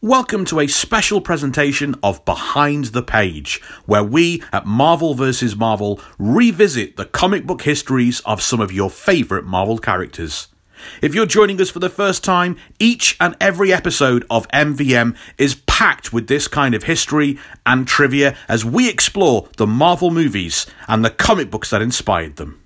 Welcome to a special presentation of Behind the Page, where we at Marvel vs. Marvel revisit the comic book histories of some of your favourite Marvel characters. If you're joining us for the first time, each and every episode of MVM is packed with this kind of history and trivia as we explore the Marvel movies and the comic books that inspired them.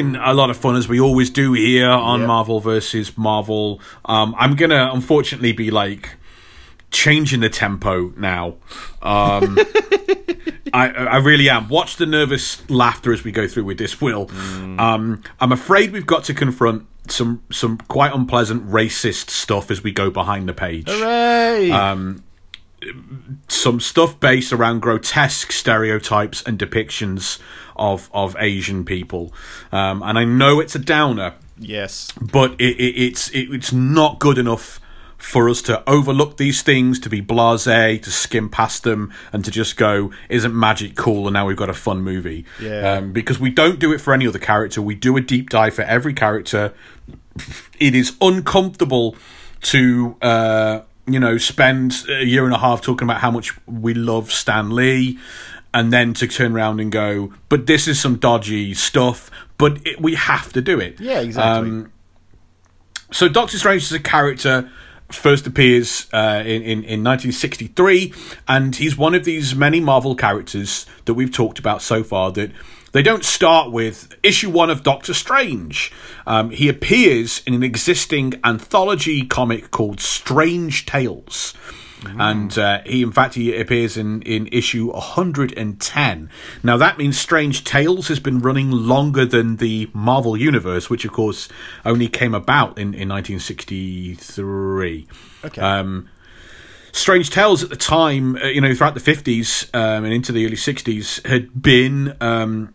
Having a lot of fun as we always do here on Yep. Marvel versus Marvel. Um, I'm gonna unfortunately be like changing the tempo now. Um, I, I really am. Watch the nervous laughter as we go through with this, Will. Um, I'm afraid we've got to confront some some quite unpleasant racist stuff as we go behind the page. Hooray! Some stuff based around grotesque stereotypes and depictions of of Asian people. Um, and I know it's a downer, yes. but it, it, it's it, it's not good enough for us to overlook these things, to be blasé, to skim past them, and to just go, "Isn't magic cool?" And now we've got a fun movie. Yeah. Um, because we don't do it for any other character. We do a deep dive for every character. It is uncomfortable to. Uh, you know, spend a year and a half talking about how much we love Stan Lee, and then to turn around and go, but this is some dodgy stuff, but it, we have to do it. Yeah, exactly. Um, so Doctor Strange is a character first appears uh, in, in, in 1963 and he's one of these many marvel characters that we've talked about so far that they don't start with issue one of doctor strange. Um, he appears in an existing anthology comic called strange tales. And uh, he in fact he appears in, in issue 110 now that means strange tales has been running longer than the marvel universe which of course only came about in, in 1963 Okay. um, Strange Tales at the time, uh, you know, throughout the 50s um, and into the early 60s, had been um,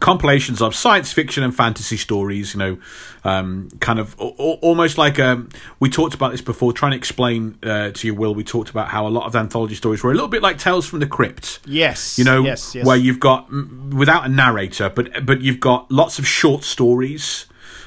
compilations of science fiction and fantasy stories, you know, um, kind of a- almost like um, we talked about this before, trying to explain uh, to you, Will, we talked about how a lot of anthology stories were a little bit like Tales from the Crypt. yes. You know, yes, yes. where you've got without a narrator, but but you've got lots of short stories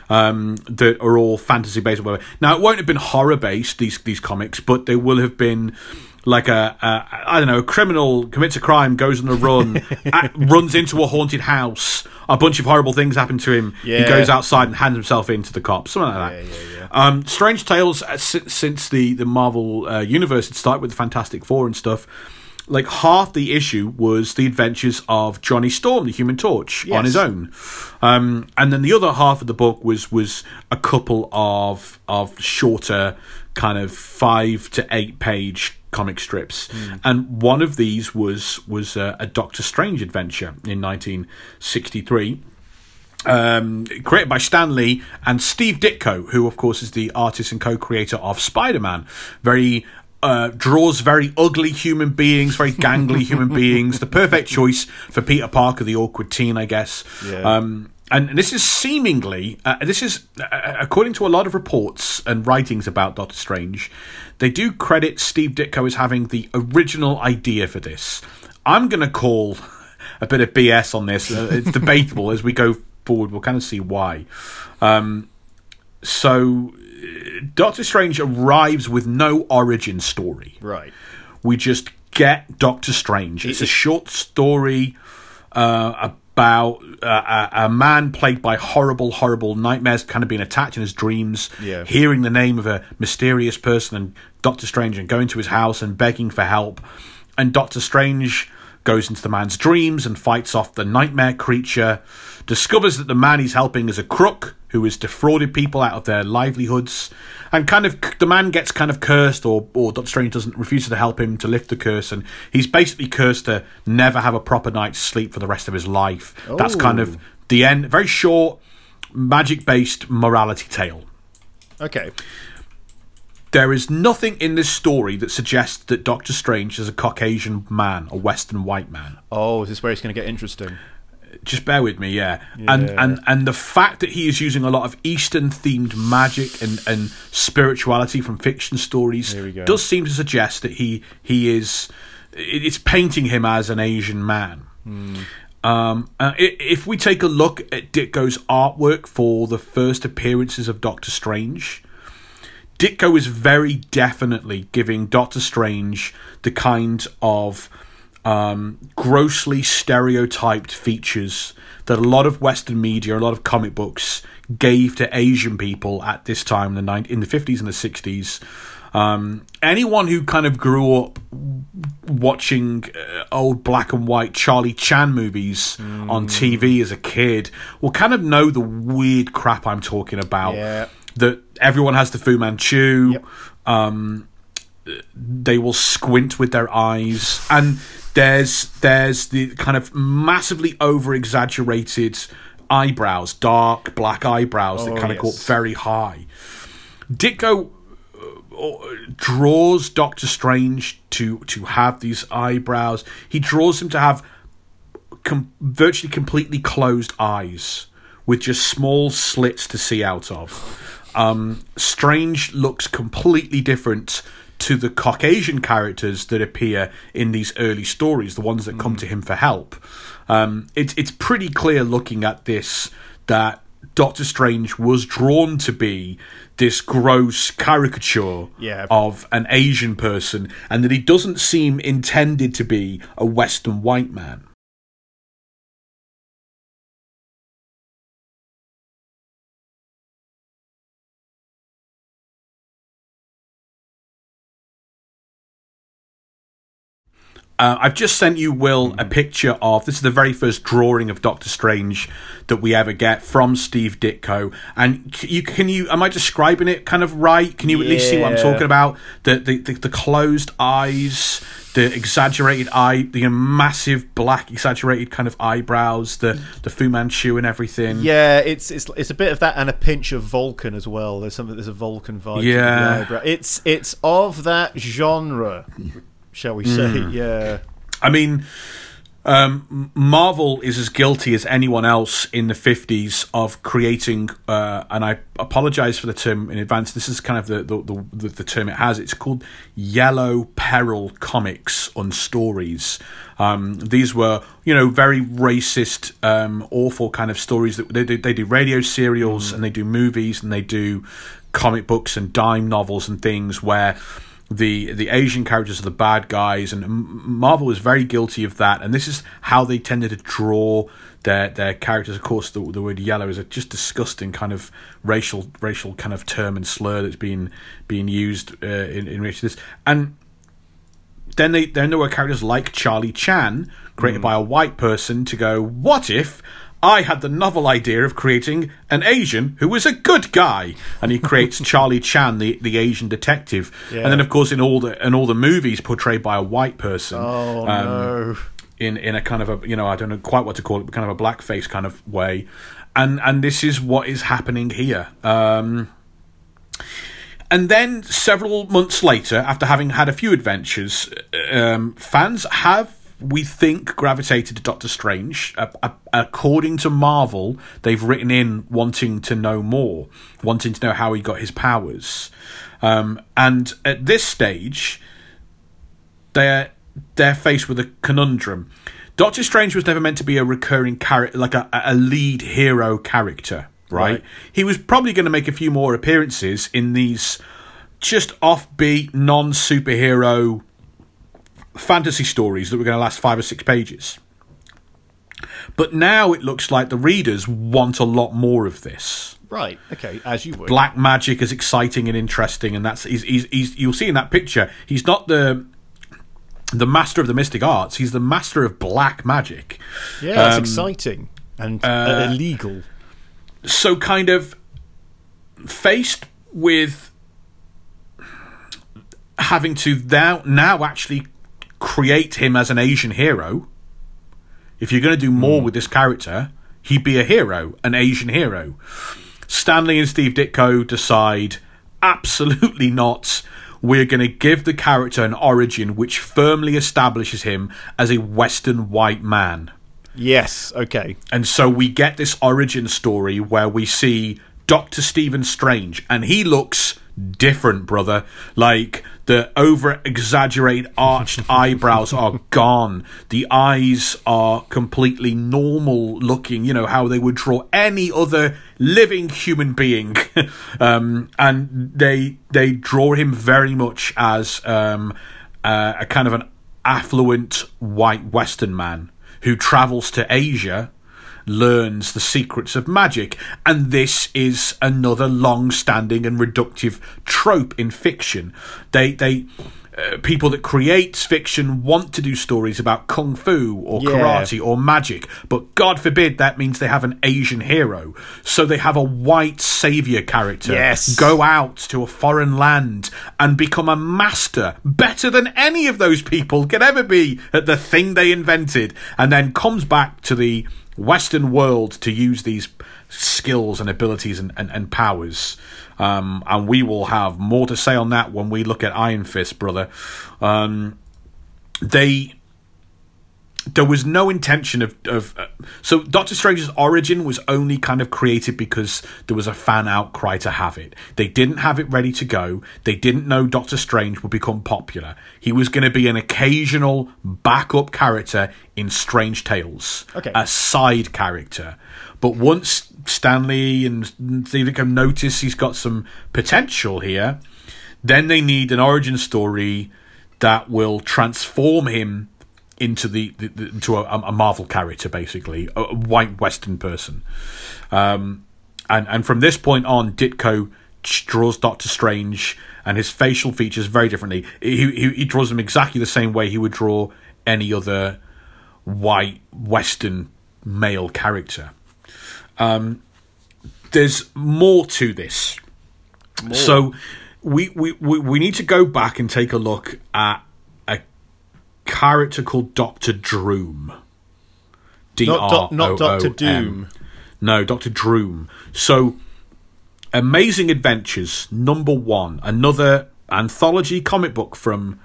um, that are all fantasy based. Or whatever. Now, it won't have been horror based these these comics, but they will have been like a, a I don't know, a criminal commits a crime, goes on a run, a runs into a haunted house. A bunch of horrible things happen to him. He goes outside and hands himself in to the cops. Something like that. Yeah, yeah, yeah. Um, Strange Tales uh, si- since the the Marvel uh, universe had started with the Fantastic Four and stuff. Like half the issue was the adventures of Johnny Storm, the Human Torch, on his own, um, and then the other half of the book was was a couple of of shorter, kind of five to eight page comic strips, and one of these was was a, a Doctor Strange adventure in 1963 um, created by Stan Lee and Steve Ditko, who of course is the artist and co-creator of Spider-Man. Very uh, draws very ugly human beings, very gangly human beings. The perfect choice for Peter Parker, the awkward teen, I guess. Yeah. Um, and this is seemingly, uh, this is uh, according to a lot of reports and writings about Doctor Strange, they do credit Steve Ditko as having the original idea for this. I'm going to call a bit of BS on this. Uh, it's debatable as we go forward. We'll kind of see why. Um, so, uh, Doctor Strange arrives with no origin story. right. We just get Doctor Strange. It's a short story uh, about uh, a, a man plagued by horrible, horrible nightmares, kind of being attacked in his dreams, Yeah. hearing the name of a mysterious person and Doctor Strange and going to his house and begging for help. And Doctor Strange goes into the man's dreams and fights off the nightmare creature, discovers that the man he's helping is a crook who has defrauded people out of their livelihoods, and kind of the man gets kind of cursed, or, or Doctor Strange doesn't refuses to help him to lift the curse, and he's basically cursed to never have a proper night's sleep for the rest of his life. That's kind of Oh. the end. Very short, magic based morality tale. Okay. There is nothing in this story that suggests that Doctor Strange is a Caucasian man, a Western white man. Oh, is this where it's going to get interesting? Just bear with me, yeah. And Yeah. and and the fact that he is using a lot of Eastern themed magic and and spirituality from fiction stories Here we go. does seem to suggest that he he is it's painting him as an Asian man. Hmm. Um, uh, if we take a look at Ditko's artwork for the first appearances of Doctor Strange, Ditko is very definitely giving Doctor Strange the kind of um, grossly stereotyped features that a lot of Western media, a lot of comic books gave to Asian people at this time in the 90, in the fifties and the sixties. Um, anyone who kind of grew up watching uh, old black and white Charlie Chan movies on TV as a kid will kind of know the weird crap I'm talking about. Yeah. That everyone has the Fu Manchu. Yep. Um, they will squint with their eyes, and there's there's the kind of massively over exaggerated eyebrows, dark black eyebrows that Oh, kind of go up very high. Ditko uh, draws Doctor Strange to to have these eyebrows. He draws him to have com- virtually completely closed eyes with just small slits to see out of. Um, Strange looks completely different to the Caucasian characters that appear in these early stories, the ones that come to him for help. Um, it's it's pretty clear looking at this that Doctor Strange was drawn to be this gross caricature Yeah. of an Asian person, and that he doesn't seem intended to be a Western white man. Uh, I've just sent you, Will, a picture of this is the very first drawing of Doctor Strange that we ever get from Steve Ditko. And you can you am I describing it kind of right? Can you at least see what I'm talking about? The the, the the closed eyes, the exaggerated eye, the massive black exaggerated kind of eyebrows, the the Fu Manchu and everything. Yeah, it's it's it's a bit of that and a pinch of Vulcan as well. There's something there's a Vulcan vibe. Yeah. eyebrow. it's it's of that genre, shall we say? Hmm. Yeah, I mean, um, Marvel is as guilty as anyone else in the 50s of creating, uh, and I apologize for the term in advance. This is kind of the, the, the, the, term it has. It's called Yellow Peril comics on stories. Um, these were, you know, very racist, um, awful kind of stories that they do. They do radio serials and they do movies and they do comic books and dime novels and things where the the Asian characters are the bad guys, and Marvel was very guilty of that. And this is how they tended to draw their their characters. Of course, the, the word yellow is a just disgusting kind of racial racial kind of term and slur that's been being used uh, in in relation to this. And then they then there were characters like Charlie Chan, created by a white person, to go, what if I had the novel idea of creating an Asian who was a good guy, and he creates Charlie Chan, the, the Asian detective, Yeah. and then of course in all the in all the movies portrayed by a white person. Oh um, no. in in a kind of a you know I don't know quite what to call it, but kind of a blackface kind of way, and and this is what is happening here. Um, and then several months later, after having had a few adventures, um, fans have. We think gravitated to Doctor Strange. Uh, uh, according to Marvel, they've written in wanting to know more, wanting to know how he got his powers. Um, and at this stage, they're they're faced with a conundrum. Doctor Strange was never meant to be a recurring character, like a, a lead hero character, right? Right. He was probably going to make a few more appearances in these just offbeat, non superhero fantasy stories that were going to last five or six pages. But now it looks like the readers want a lot more of this Right. Okay. As you would. black magic is exciting and interesting, and that's he's, he's, he's you'll see in that picture. He's not the the master of the mystic arts. He's the master of black magic. yeah, it's um, exciting and uh, uh, illegal. So kind of faced with having to now now actually create him as an Asian hero. If you're going to do more hmm. with this character, he'd be a hero, an Asian hero. Stan Lee and Steve Ditko decide absolutely not. We're going to give the character an origin which firmly establishes him as a Western white man. Yes. Okay. And so we get this origin story where we see Doctor Stephen Strange, and he looks different, brother. Like the over exaggerated arched eyebrows are gone. The eyes are completely normal looking, you know, how they would draw any other living human being. um, and they they draw him very much as um, uh, a kind of an affluent white Western man who travels to Asia learns the secrets of magic. And this is another long standing and reductive trope in fiction. They, they, uh, people that create fiction want to do stories about kung fu or Yeah. karate or magic, but God forbid that means they have an Asian hero. So they have a white savior character Yes. go out to a foreign land and become a master, better than any of those people could ever be at the thing they invented, and then comes back to the Western world to use these skills and abilities and, and, and powers. Um, and we will have more to say on that when we look at Iron Fist, brother. Um, they there was no intention of, of uh, so Doctor Strange's origin was only kind of created because there was a fan outcry to have it. They didn't have it ready to go. They didn't know Doctor Strange would become popular. He was going to be an occasional backup character in Strange Tales, Okay. a side character. But once Stan Lee and Stephen notice he's got some potential here, then they need an origin story that will transform him into the, the, the into a, a Marvel character, basically a, white Western person. Um, and and from this point on, Ditko draws Doctor Strange and his facial features very differently. He, he he draws them exactly the same way he would draw any other white Western male character. Um, there's more to this. So we, we, we, we need to go back and take a look at character called Doctor Droom. D Not, R not Doctor Doom. No, Doctor Droom. So, Amazing Adventures number one, another anthology comic book from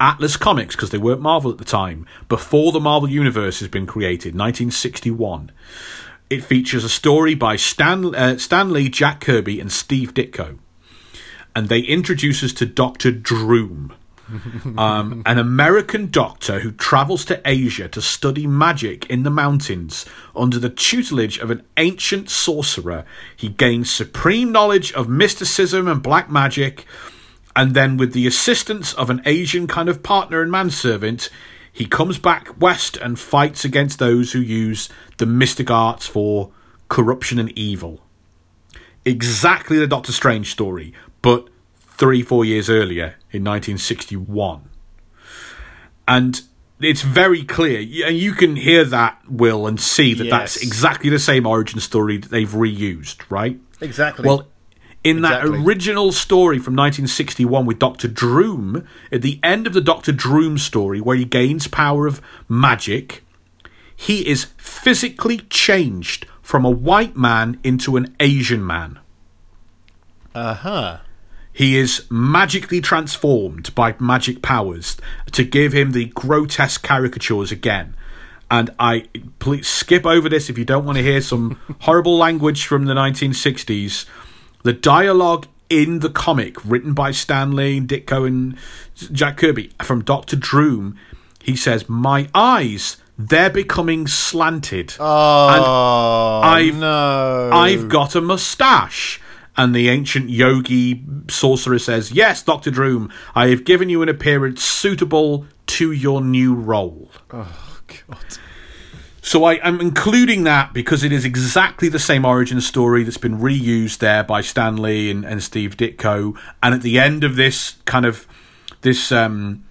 Atlas Comics because they weren't Marvel at the time. Before the Marvel Universe has been created, 1961. It features a story by Stan, uh, Stan Lee, Jack Kirby, and Steve Ditko. And they introduce us to Doctor Droom, um, an American doctor who travels to Asia to study magic in the mountains under the tutelage of an ancient sorcerer. He gains supreme knowledge of mysticism and black magic, and then, with the assistance of an Asian kind of partner and manservant, he comes back west and fights against those who use the mystic arts for corruption and evil. Exactly the Doctor Strange story, but three, four years earlier in 1961. And it's very clear, and you can hear that, Will, and see that that's exactly the same origin story that they've reused, right? Exactly. Well, in that Exactly. original story from 1961 with Doctor Droom, at the end of the Doctor Droom story, where he gains power of magic, he is physically changed from a white man into an Asian man. uh huh. He is magically transformed by magic powers to give him the grotesque caricatures again. And I please skip over this if you don't want to hear some horrible language from the 1960s. The dialogue in the comic, written by Stan Lee, Ditko, and Jack Kirby, from Doctor Droom, he says, "My eyes, they're becoming slanted." Oh I've- no! I've got a mustache. And the ancient yogi sorcerer says, Yes, Dr. Droom, I have given you an appearance suitable to your new role. Oh, God. So I, I'm including that because it is exactly the same origin story that's been reused there by Stan Lee and, and Steve Ditko. And at the end of this kind of this um,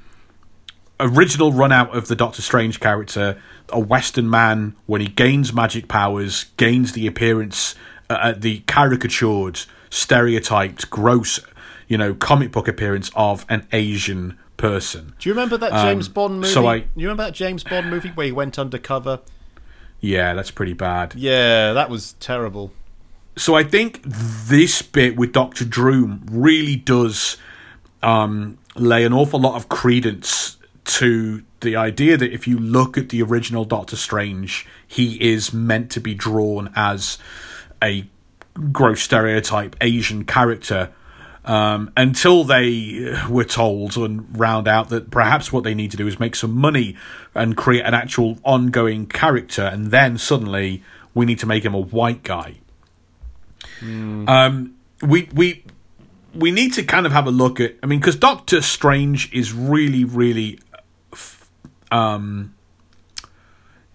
original run out of the Doctor Strange character, a Western man, when he gains magic powers, gains the appearance, uh, the caricatured, stereotyped, gross, you know, comic book appearance of an Asian person. Do you remember that James Bond movie? Um, so I- you remember that James Bond movie where he went undercover? Yeah, that's pretty bad. Yeah, that was terrible. so I think this bit with Doctor Droom really does um, lay an awful lot of credence to the idea that if you look at the original Doctor Strange, he is meant to be drawn as a gross stereotype Asian character. Um, until they were told and round out that perhaps what they need to do is make some money and create an actual ongoing character, and then suddenly we need to make him a white guy. Mm. Um, we we we need to kind of have a look at. I mean, because Doctor Strange is really, really um,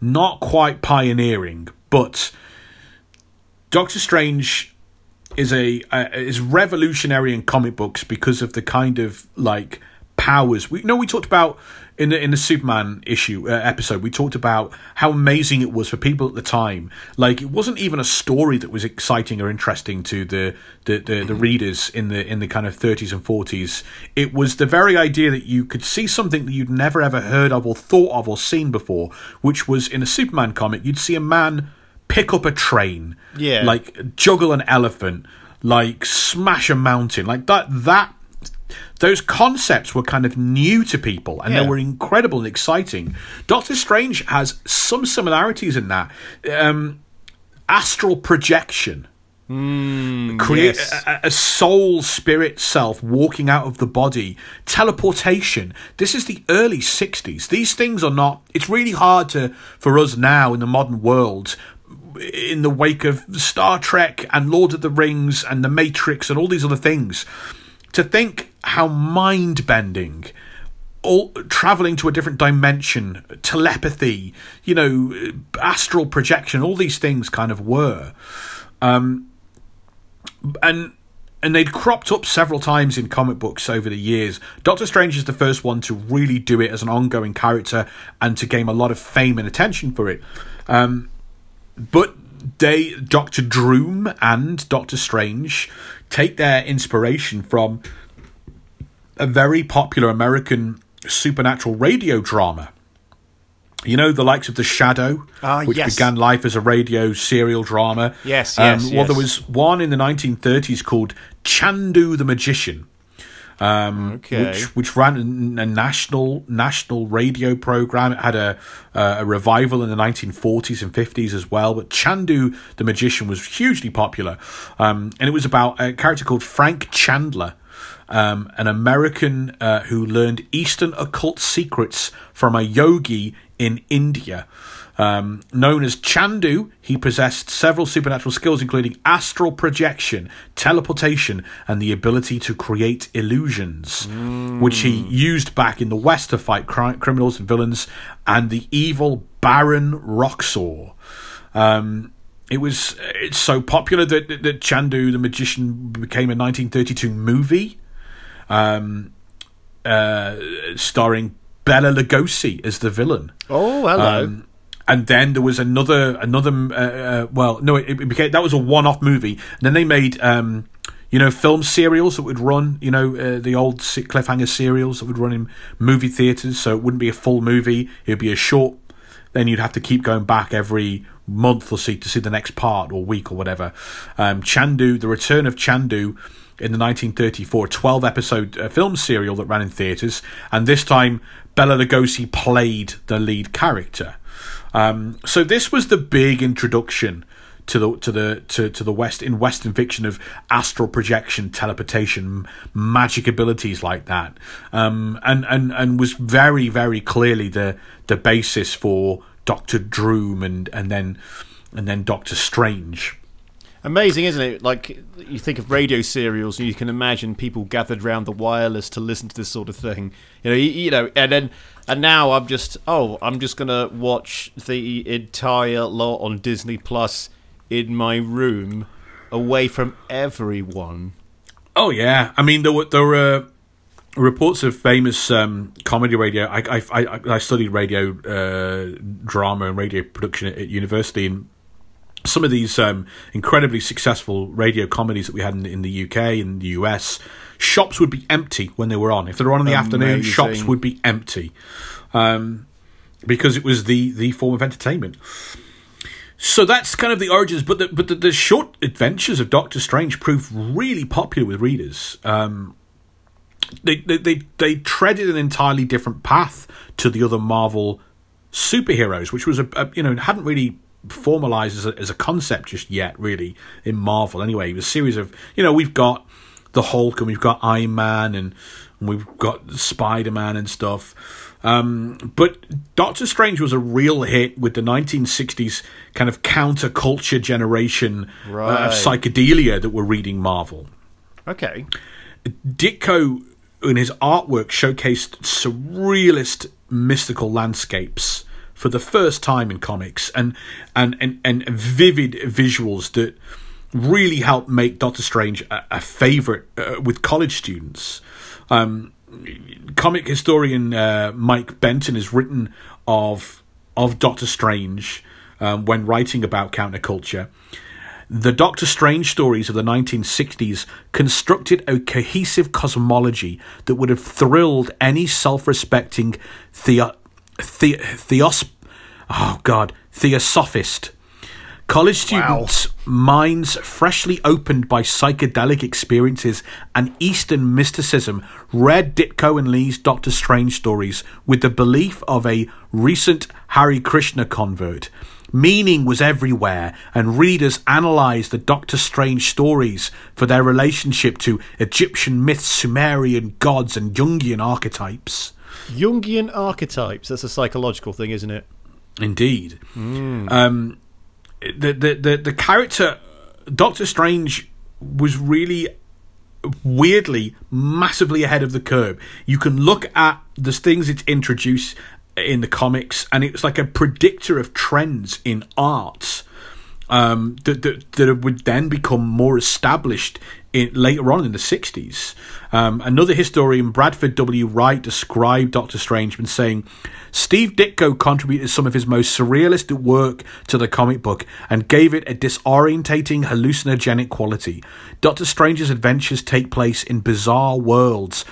not quite pioneering, but Doctor Strange is a uh, is revolutionary in comic books because of the kind of like powers. We you know we talked about in the in the Superman issue uh, episode, we talked about how amazing it was for people at the time. Like it wasn't even a story that was exciting or interesting to the the, the, the readers in the in the kind of 30s and 40s. It was the very idea that you could see something that you'd never ever heard of or thought of or seen before, which was in a Superman comic, you'd see a man pick up a train, yeah, like juggle an elephant, like smash a mountain, like that that those concepts were kind of new to people and yeah. they were incredible and exciting. Doctor Strange has some similarities in that. Um, astral projection. Mm, create yes. a, a, soul spirit self walking out of the body teleportation this is the early 60s these things are not it's really hard to for us now in the modern world in the wake of star trek and lord of the rings and the matrix and all these other things to think how mind bending all traveling to a different dimension, telepathy, you know, astral projection, all these things kind of were. Um, and and they'd cropped up several times in comic books over the years. Doctor Strange is the first one to really do it as an ongoing character and to gain a lot of fame and attention for it. Um, but they, Doctor Droom and Doctor Strange, take their inspiration from a very popular American supernatural radio drama. You know, the likes of The Shadow, uh, which yes. began life as a radio serial drama. Yes, yes, um, Well, there was one in the 1930s called Chandu the Magician. Um, okay. which which ran a national national radio program. It had a uh, a revival in the 1940s and 50s as well. But Chandu the Magician was hugely popular, um, and it was about a character called Frank Chandler, um, an American uh, who learned Eastern occult secrets from a yogi in India. Um, known as Chandu, he possessed several supernatural skills, including astral projection, teleportation, and the ability to create illusions, mm. which he used back in the West to fight cri- criminals and villains, and the evil Baron Roxor. Um, it was it's so popular that, that, that Chandu the magician became a 1932 movie um, uh, starring Bela Lugosi as the villain. Oh, hello. Um, and then there was another another uh, uh, well no it, it, became that was a one-off movie. And then they made um, you know film serials that would run you know uh, the old cliffhanger serials that would run in movie theaters so it wouldn't be a full movie it would be a short. Then you'd have to keep going back every month or so to see the next part or week or whatever. Um, chandu the return of chandu in the 1934 12 episode uh, film serial that ran in theatres, and this time Bela Lugosi played the lead character. Um, so this was the big introduction to the to the to, to the West in Western fiction of astral projection, teleportation, magic abilities like that, um, and and and was very very clearly the the basis for Doctor Droom and and then and then Doctor Strange. Amazing, isn't it? Like you think of radio serials, and you can imagine people gathered around the wireless to listen to this sort of thing. You know, you, you know, and then and now I'm just oh, I'm just gonna watch the entire lot on Disney Plus in my room, away from everyone. Oh yeah, I mean there were there were reports of famous um, comedy radio. I, I I studied radio uh, drama and radio production at, at university, and some of these um, incredibly successful radio comedies that we had in, in, the UK and the US, shops would be empty when they were on. If they were on in the afternoon, shops would be empty um, because it was the the form of entertainment. so that's kind of the origins, but the, but the, the short adventures of Doctor Strange proved really popular with readers. Um, they, they they they treaded an entirely different path to the other Marvel superheroes, which was a, a you know hadn't really formalized as a, as a concept just yet, really in Marvel. Anyway, it was a series of you know we've got the Hulk and we've got Iron Man and, and we've got Spider Man and stuff. Um, but Doctor Strange was a real hit with the 1960s kind of counterculture generation Right. uh, of psychedelia that were reading Marvel. Okay. Ditko, in his artwork, showcased surrealist mystical landscapes for the first time in comics, and and and, and vivid visuals that really helped make Doctor Strange a, a favorite uh, with college students. Um, comic historian uh, Mike Benton has written of of Doctor Strange um, when writing about counterculture. The Doctor Strange stories of the 1960s constructed a cohesive cosmology that would have thrilled any self-respecting theo- the- theos oh god theosophist. College students' minds freshly opened by psychedelic experiences and Eastern mysticism read Ditko and Lee's Doctor Strange stories with the belief of a recent Hare Krishna convert. Meaning was everywhere, and readers analysed the Doctor Strange stories for their relationship to Egyptian myths, Sumerian gods, and Jungian archetypes. Jungian archetypes. That's a psychological thing, isn't it? Indeed. Um, the, the the the character Doctor Strange was really weirdly massively ahead of the curve. You can look at the things it's introduced in the comics, and it's like a predictor of trends in art um, that, that that would then become more established in, later on in the 60s. Um, another historian, Bradford W. Wright, described Doctor Strange saying, Steve Ditko contributed some of his most surrealist work to the comic book and gave it a disorientating, hallucinogenic quality. Doctor Strange's adventures take place in bizarre worlds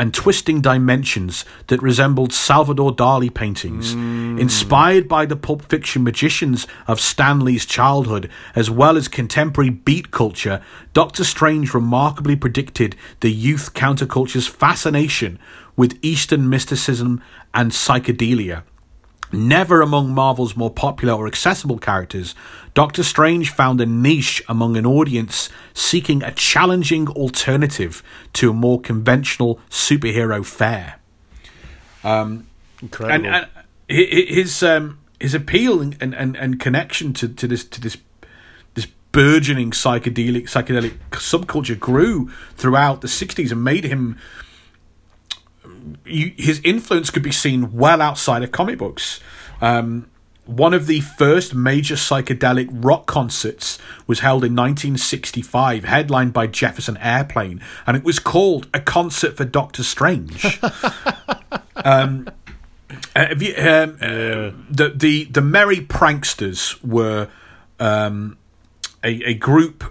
and twisting dimensions that resembled Salvador Dali paintings. Hmm. Inspired by the Pulp Fiction magicians of Stan Lee's childhood, as well as contemporary beat culture, Doctor Strange remarkably predicted the youth counterculture's fascination with Eastern mysticism and psychedelia. Never among Marvel's more popular or accessible characters, Doctor Strange found a niche among an audience seeking a challenging alternative to a more conventional superhero fare. Incredible. And, and hi- hi- his um, his appeal and, and, and connection to, to this to this this burgeoning psychedelic psychedelic subculture grew throughout the '60s and made him you, his influence could be seen well outside of comic books. Um, one of the first major psychedelic rock concerts was held in 1965, headlined by Jefferson Airplane, and it was called A Concert for Doctor Strange. um, uh, have you, um, uh, the, the, the Merry Pranksters were um, a, a group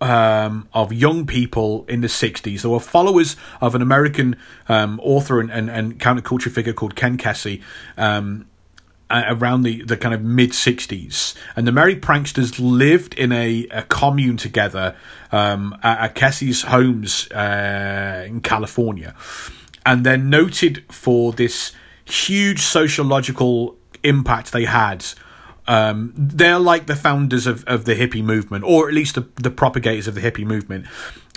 um, of young people in the 60s. They were followers of an American um, author and, and, and counterculture figure called Ken Kesey. Um, around the, the kind of mid 60s. And the Merry Pranksters lived in a, a commune together um, at, at Kesey's homes uh, in California. And they're noted for this huge sociological impact they had um, they're like the founders of, of the hippie movement, or at least the, the propagators of the hippie movement.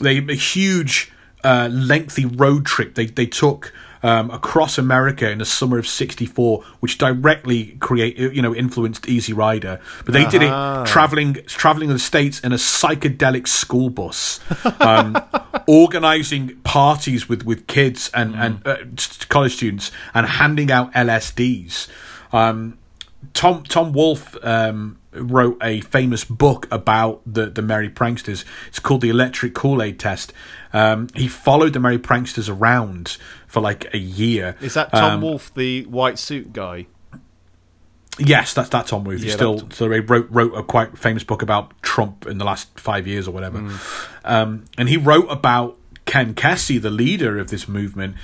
They a huge, uh, lengthy road trip they they took um, across America in the summer of '64, which directly create you know influenced Easy Rider. But they did Ah. it traveling traveling the states in a psychedelic school bus, um, organizing parties with with kids and and uh, college students and handing out LSDs. Um, Tom Tom Wolfe um, wrote a famous book about the the Merry Pranksters. It's called the Electric Kool Aid Test. Um, he followed the Merry Pranksters around for like a year. Is that Tom Um, Wolfe, the white suit guy? Yes, that's that Tom Wolfe. He still that- so he wrote wrote a quite famous book about Trump in the last five years or whatever. Hmm. Um, and he wrote about Ken Kesey, the leader of this movement,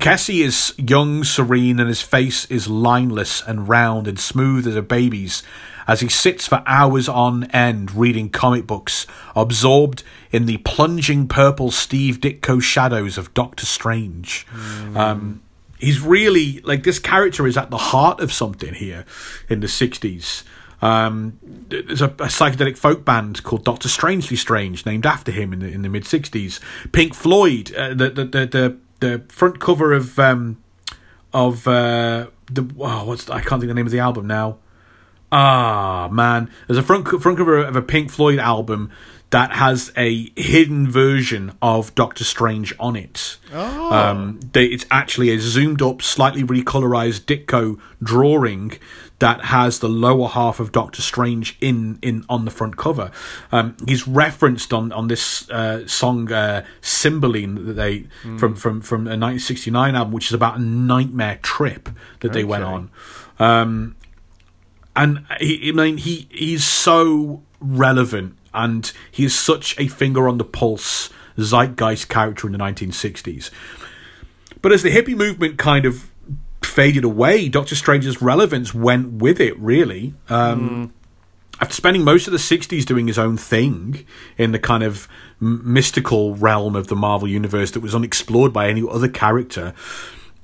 Kesey is young, serene, and his face is lineless and round and smooth as a baby's as he sits for hours on end reading comic books, absorbed in the plunging purple Steve Ditko shadows of Doctor Strange. Mm. Um, he's really like this character is at the heart of something here in the 60s. Um, there's a, a, psychedelic folk band called Doctor Strangely Strange, named after him in the in the mid '60s. Pink Floyd, uh, the, the, the the front cover of um, of uh, the oh, what's I can't think of the name of the album now. Ah man, there's a front front cover of a Pink Floyd album that has a hidden version of Doctor Strange on it. Oh. Um, they, it's actually a zoomed up, slightly recolorized Ditko drawing that has the lower half of Doctor Strange in in on the front cover. Um, he's referenced on on this uh, song uh, Cymbaline that they mm. from from from a 1969 album, which is about a nightmare trip that they went on. Um, and he, I mean, he he's so relevant, and he is such a finger on the pulse zeitgeist character in the 1960s. But as the hippie movement kind of faded away, Doctor Strange's relevance went with it, really. Um, mm. After spending most of the 60s doing his own thing in the kind of mystical realm of the Marvel Universe that was unexplored by any other character,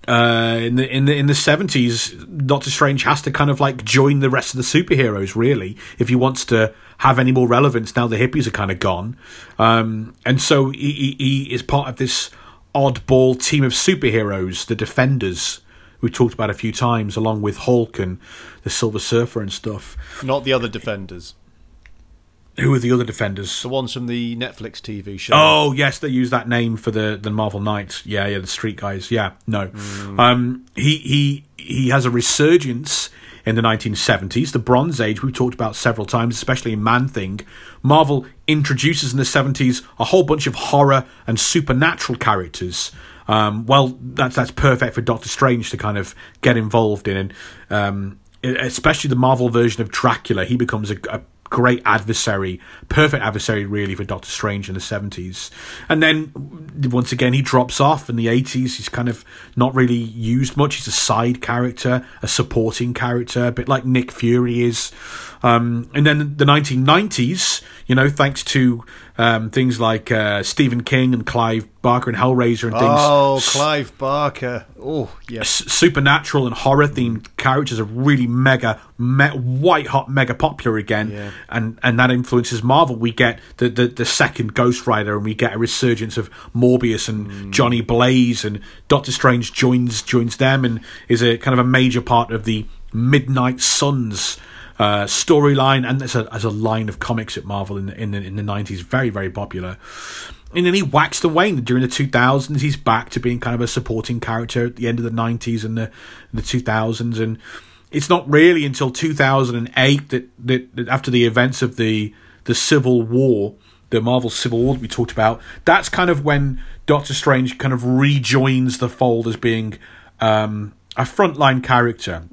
uh, in the in the in the seventies, Doctor Strange has to kind of like join the rest of the superheroes really if he wants to have any more relevance. Now the hippies are kind of gone, um, and so he, he, he is part of this oddball team of superheroes, the Defenders, we talked about a few times, along with Hulk and the Silver Surfer and stuff. Not the other defenders. Who are the other defenders? The ones from the Netflix TV show. Oh yes, they use that name for the, the Marvel Knights. Yeah, yeah, the Street guys. Yeah, no. Mm. Um, he he he has a resurgence in the 1970s, the Bronze Age. We've talked about several times, especially in Man Thing. Marvel introduces in the 70s a whole bunch of horror and supernatural characters um, well, that's that's perfect for Doctor Strange to kind of get involved in, and um, especially the Marvel version of Dracula. He becomes a, a great adversary, perfect adversary really for Doctor Strange in the 70s. And then once again he drops off in the 80s. He's kind of not really used much. He's a side character, a supporting character, a bit like Nick Fury is. Um, and then the 1990s, you know, thanks to um, things like uh, Stephen King and Clive Barker and Hellraiser and things. Oh, Clive Barker. Oh, yes. supernatural and horror themed characters are really mega, me- white hot, mega popular again. Yeah. And and that influences Marvel. We get the, the, the, second Ghost Rider and we get a resurgence of Morbius and mm. Johnny Blaze and Doctor Strange joins joins them and is a kind of a major part of the Midnight Suns uh, storyline, and as a, as a line of comics at Marvel in the, in the, in the 90s, very, very popular. And then he waxed and waned during the 2000s. He's back to being kind of a supporting character at the end of the 90s and the, the 2000s. And it's not really until 2008 that, that, that after the events of the, the Civil War, the Marvel Civil War that we talked about, that's kind of when Doctor Strange kind of rejoins the fold as being um, a frontline character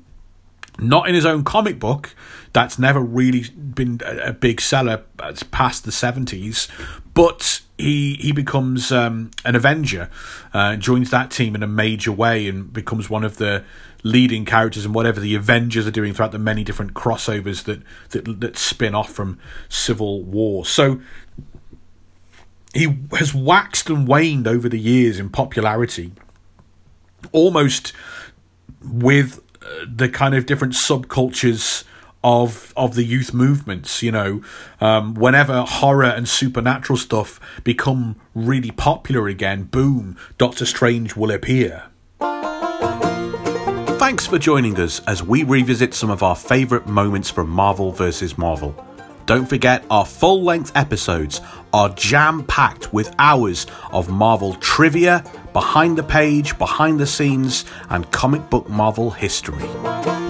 not in his own comic book. That's never really been a, big seller past the seventies. But he he becomes um, an Avenger, uh, joins that team in a major way, and becomes one of the leading characters in whatever the Avengers are doing throughout the many different crossovers that that, that spin off from Civil War. So he has waxed and waned over the years in popularity, almost with the kind of different subcultures of of the youth movements. You know, um, whenever horror and supernatural stuff become really popular again, boom, Doctor Strange will appear. Thanks for joining us as we revisit some of our favourite moments from Marvel vs. Marvel. Don't forget, our full length episodes are jam packed with hours of Marvel trivia, behind the page, behind the scenes, and comic book Marvel history.